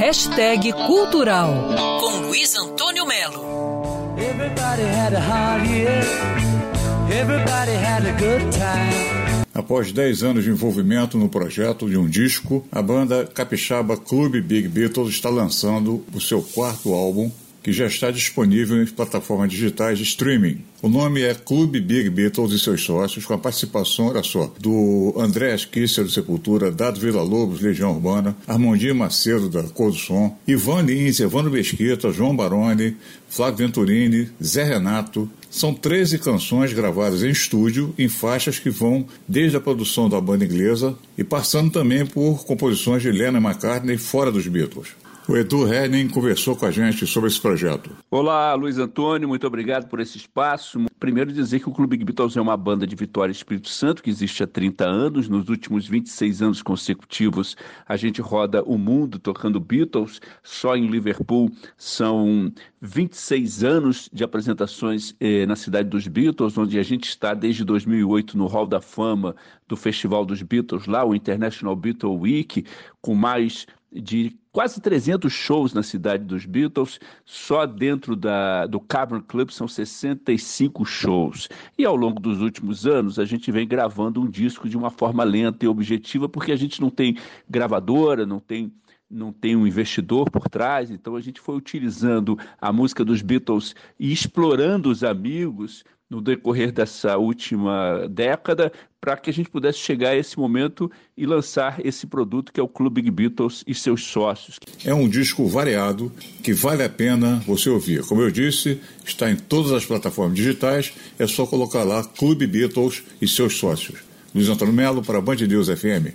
Hashtag Cultural com Luiz Antônio Melo. Everybody had a hard year. Everybody had a good time. Após 10 anos de envolvimento no projeto de um disco, a banda capixaba Clube Big Beatles está lançando o seu quarto álbum, que já está disponível em plataformas digitais de streaming. O nome é Clube Big Beatles e seus sócios, com a participação, olha só, do André Kisser do Sepultura, Dado Vila Lobos, Legião Urbana, Armandinho Macedo da Cor do Som, Ivan Lins, Evandro Mesquita, João Baroni, Flávio Venturini, Zé Renato. São 13 canções gravadas em estúdio, em faixas que vão desde a produção da banda inglesa e passando também por composições de Lennon McCartney fora dos Beatles. O Edu Henning conversou com a gente sobre esse projeto. Olá, Luiz Antônio, muito obrigado por esse espaço. Primeiro dizer que o Clube Beatles é uma banda de Vitória Espírito Santo que existe há 30 anos. Nos últimos 26 anos consecutivos, a gente roda o mundo tocando Beatles. Só em Liverpool são 26 anos de apresentações eh, na cidade dos Beatles, onde a gente está desde 2008 no Hall da Fama do Festival dos Beatles, lá o International Beatle Week, com mais de quase 300 shows na cidade dos Beatles, só dentro da, do Cavern Club são 65 shows. E ao longo dos últimos anos, a gente vem gravando um disco de uma forma lenta e objetiva, porque a gente não tem gravadora, não tem não tem um investidor por trás, então a gente foi utilizando a música dos Beatles e explorando os amigos no decorrer dessa última década para que a gente pudesse chegar a esse momento e lançar esse produto que é o Clube Big Beatles e seus sócios. É um disco variado que vale a pena você ouvir. Como eu disse, está em todas as plataformas digitais, é só colocar lá Clube Beatles e seus sócios. Luiz Antônio Melo para Band News FM.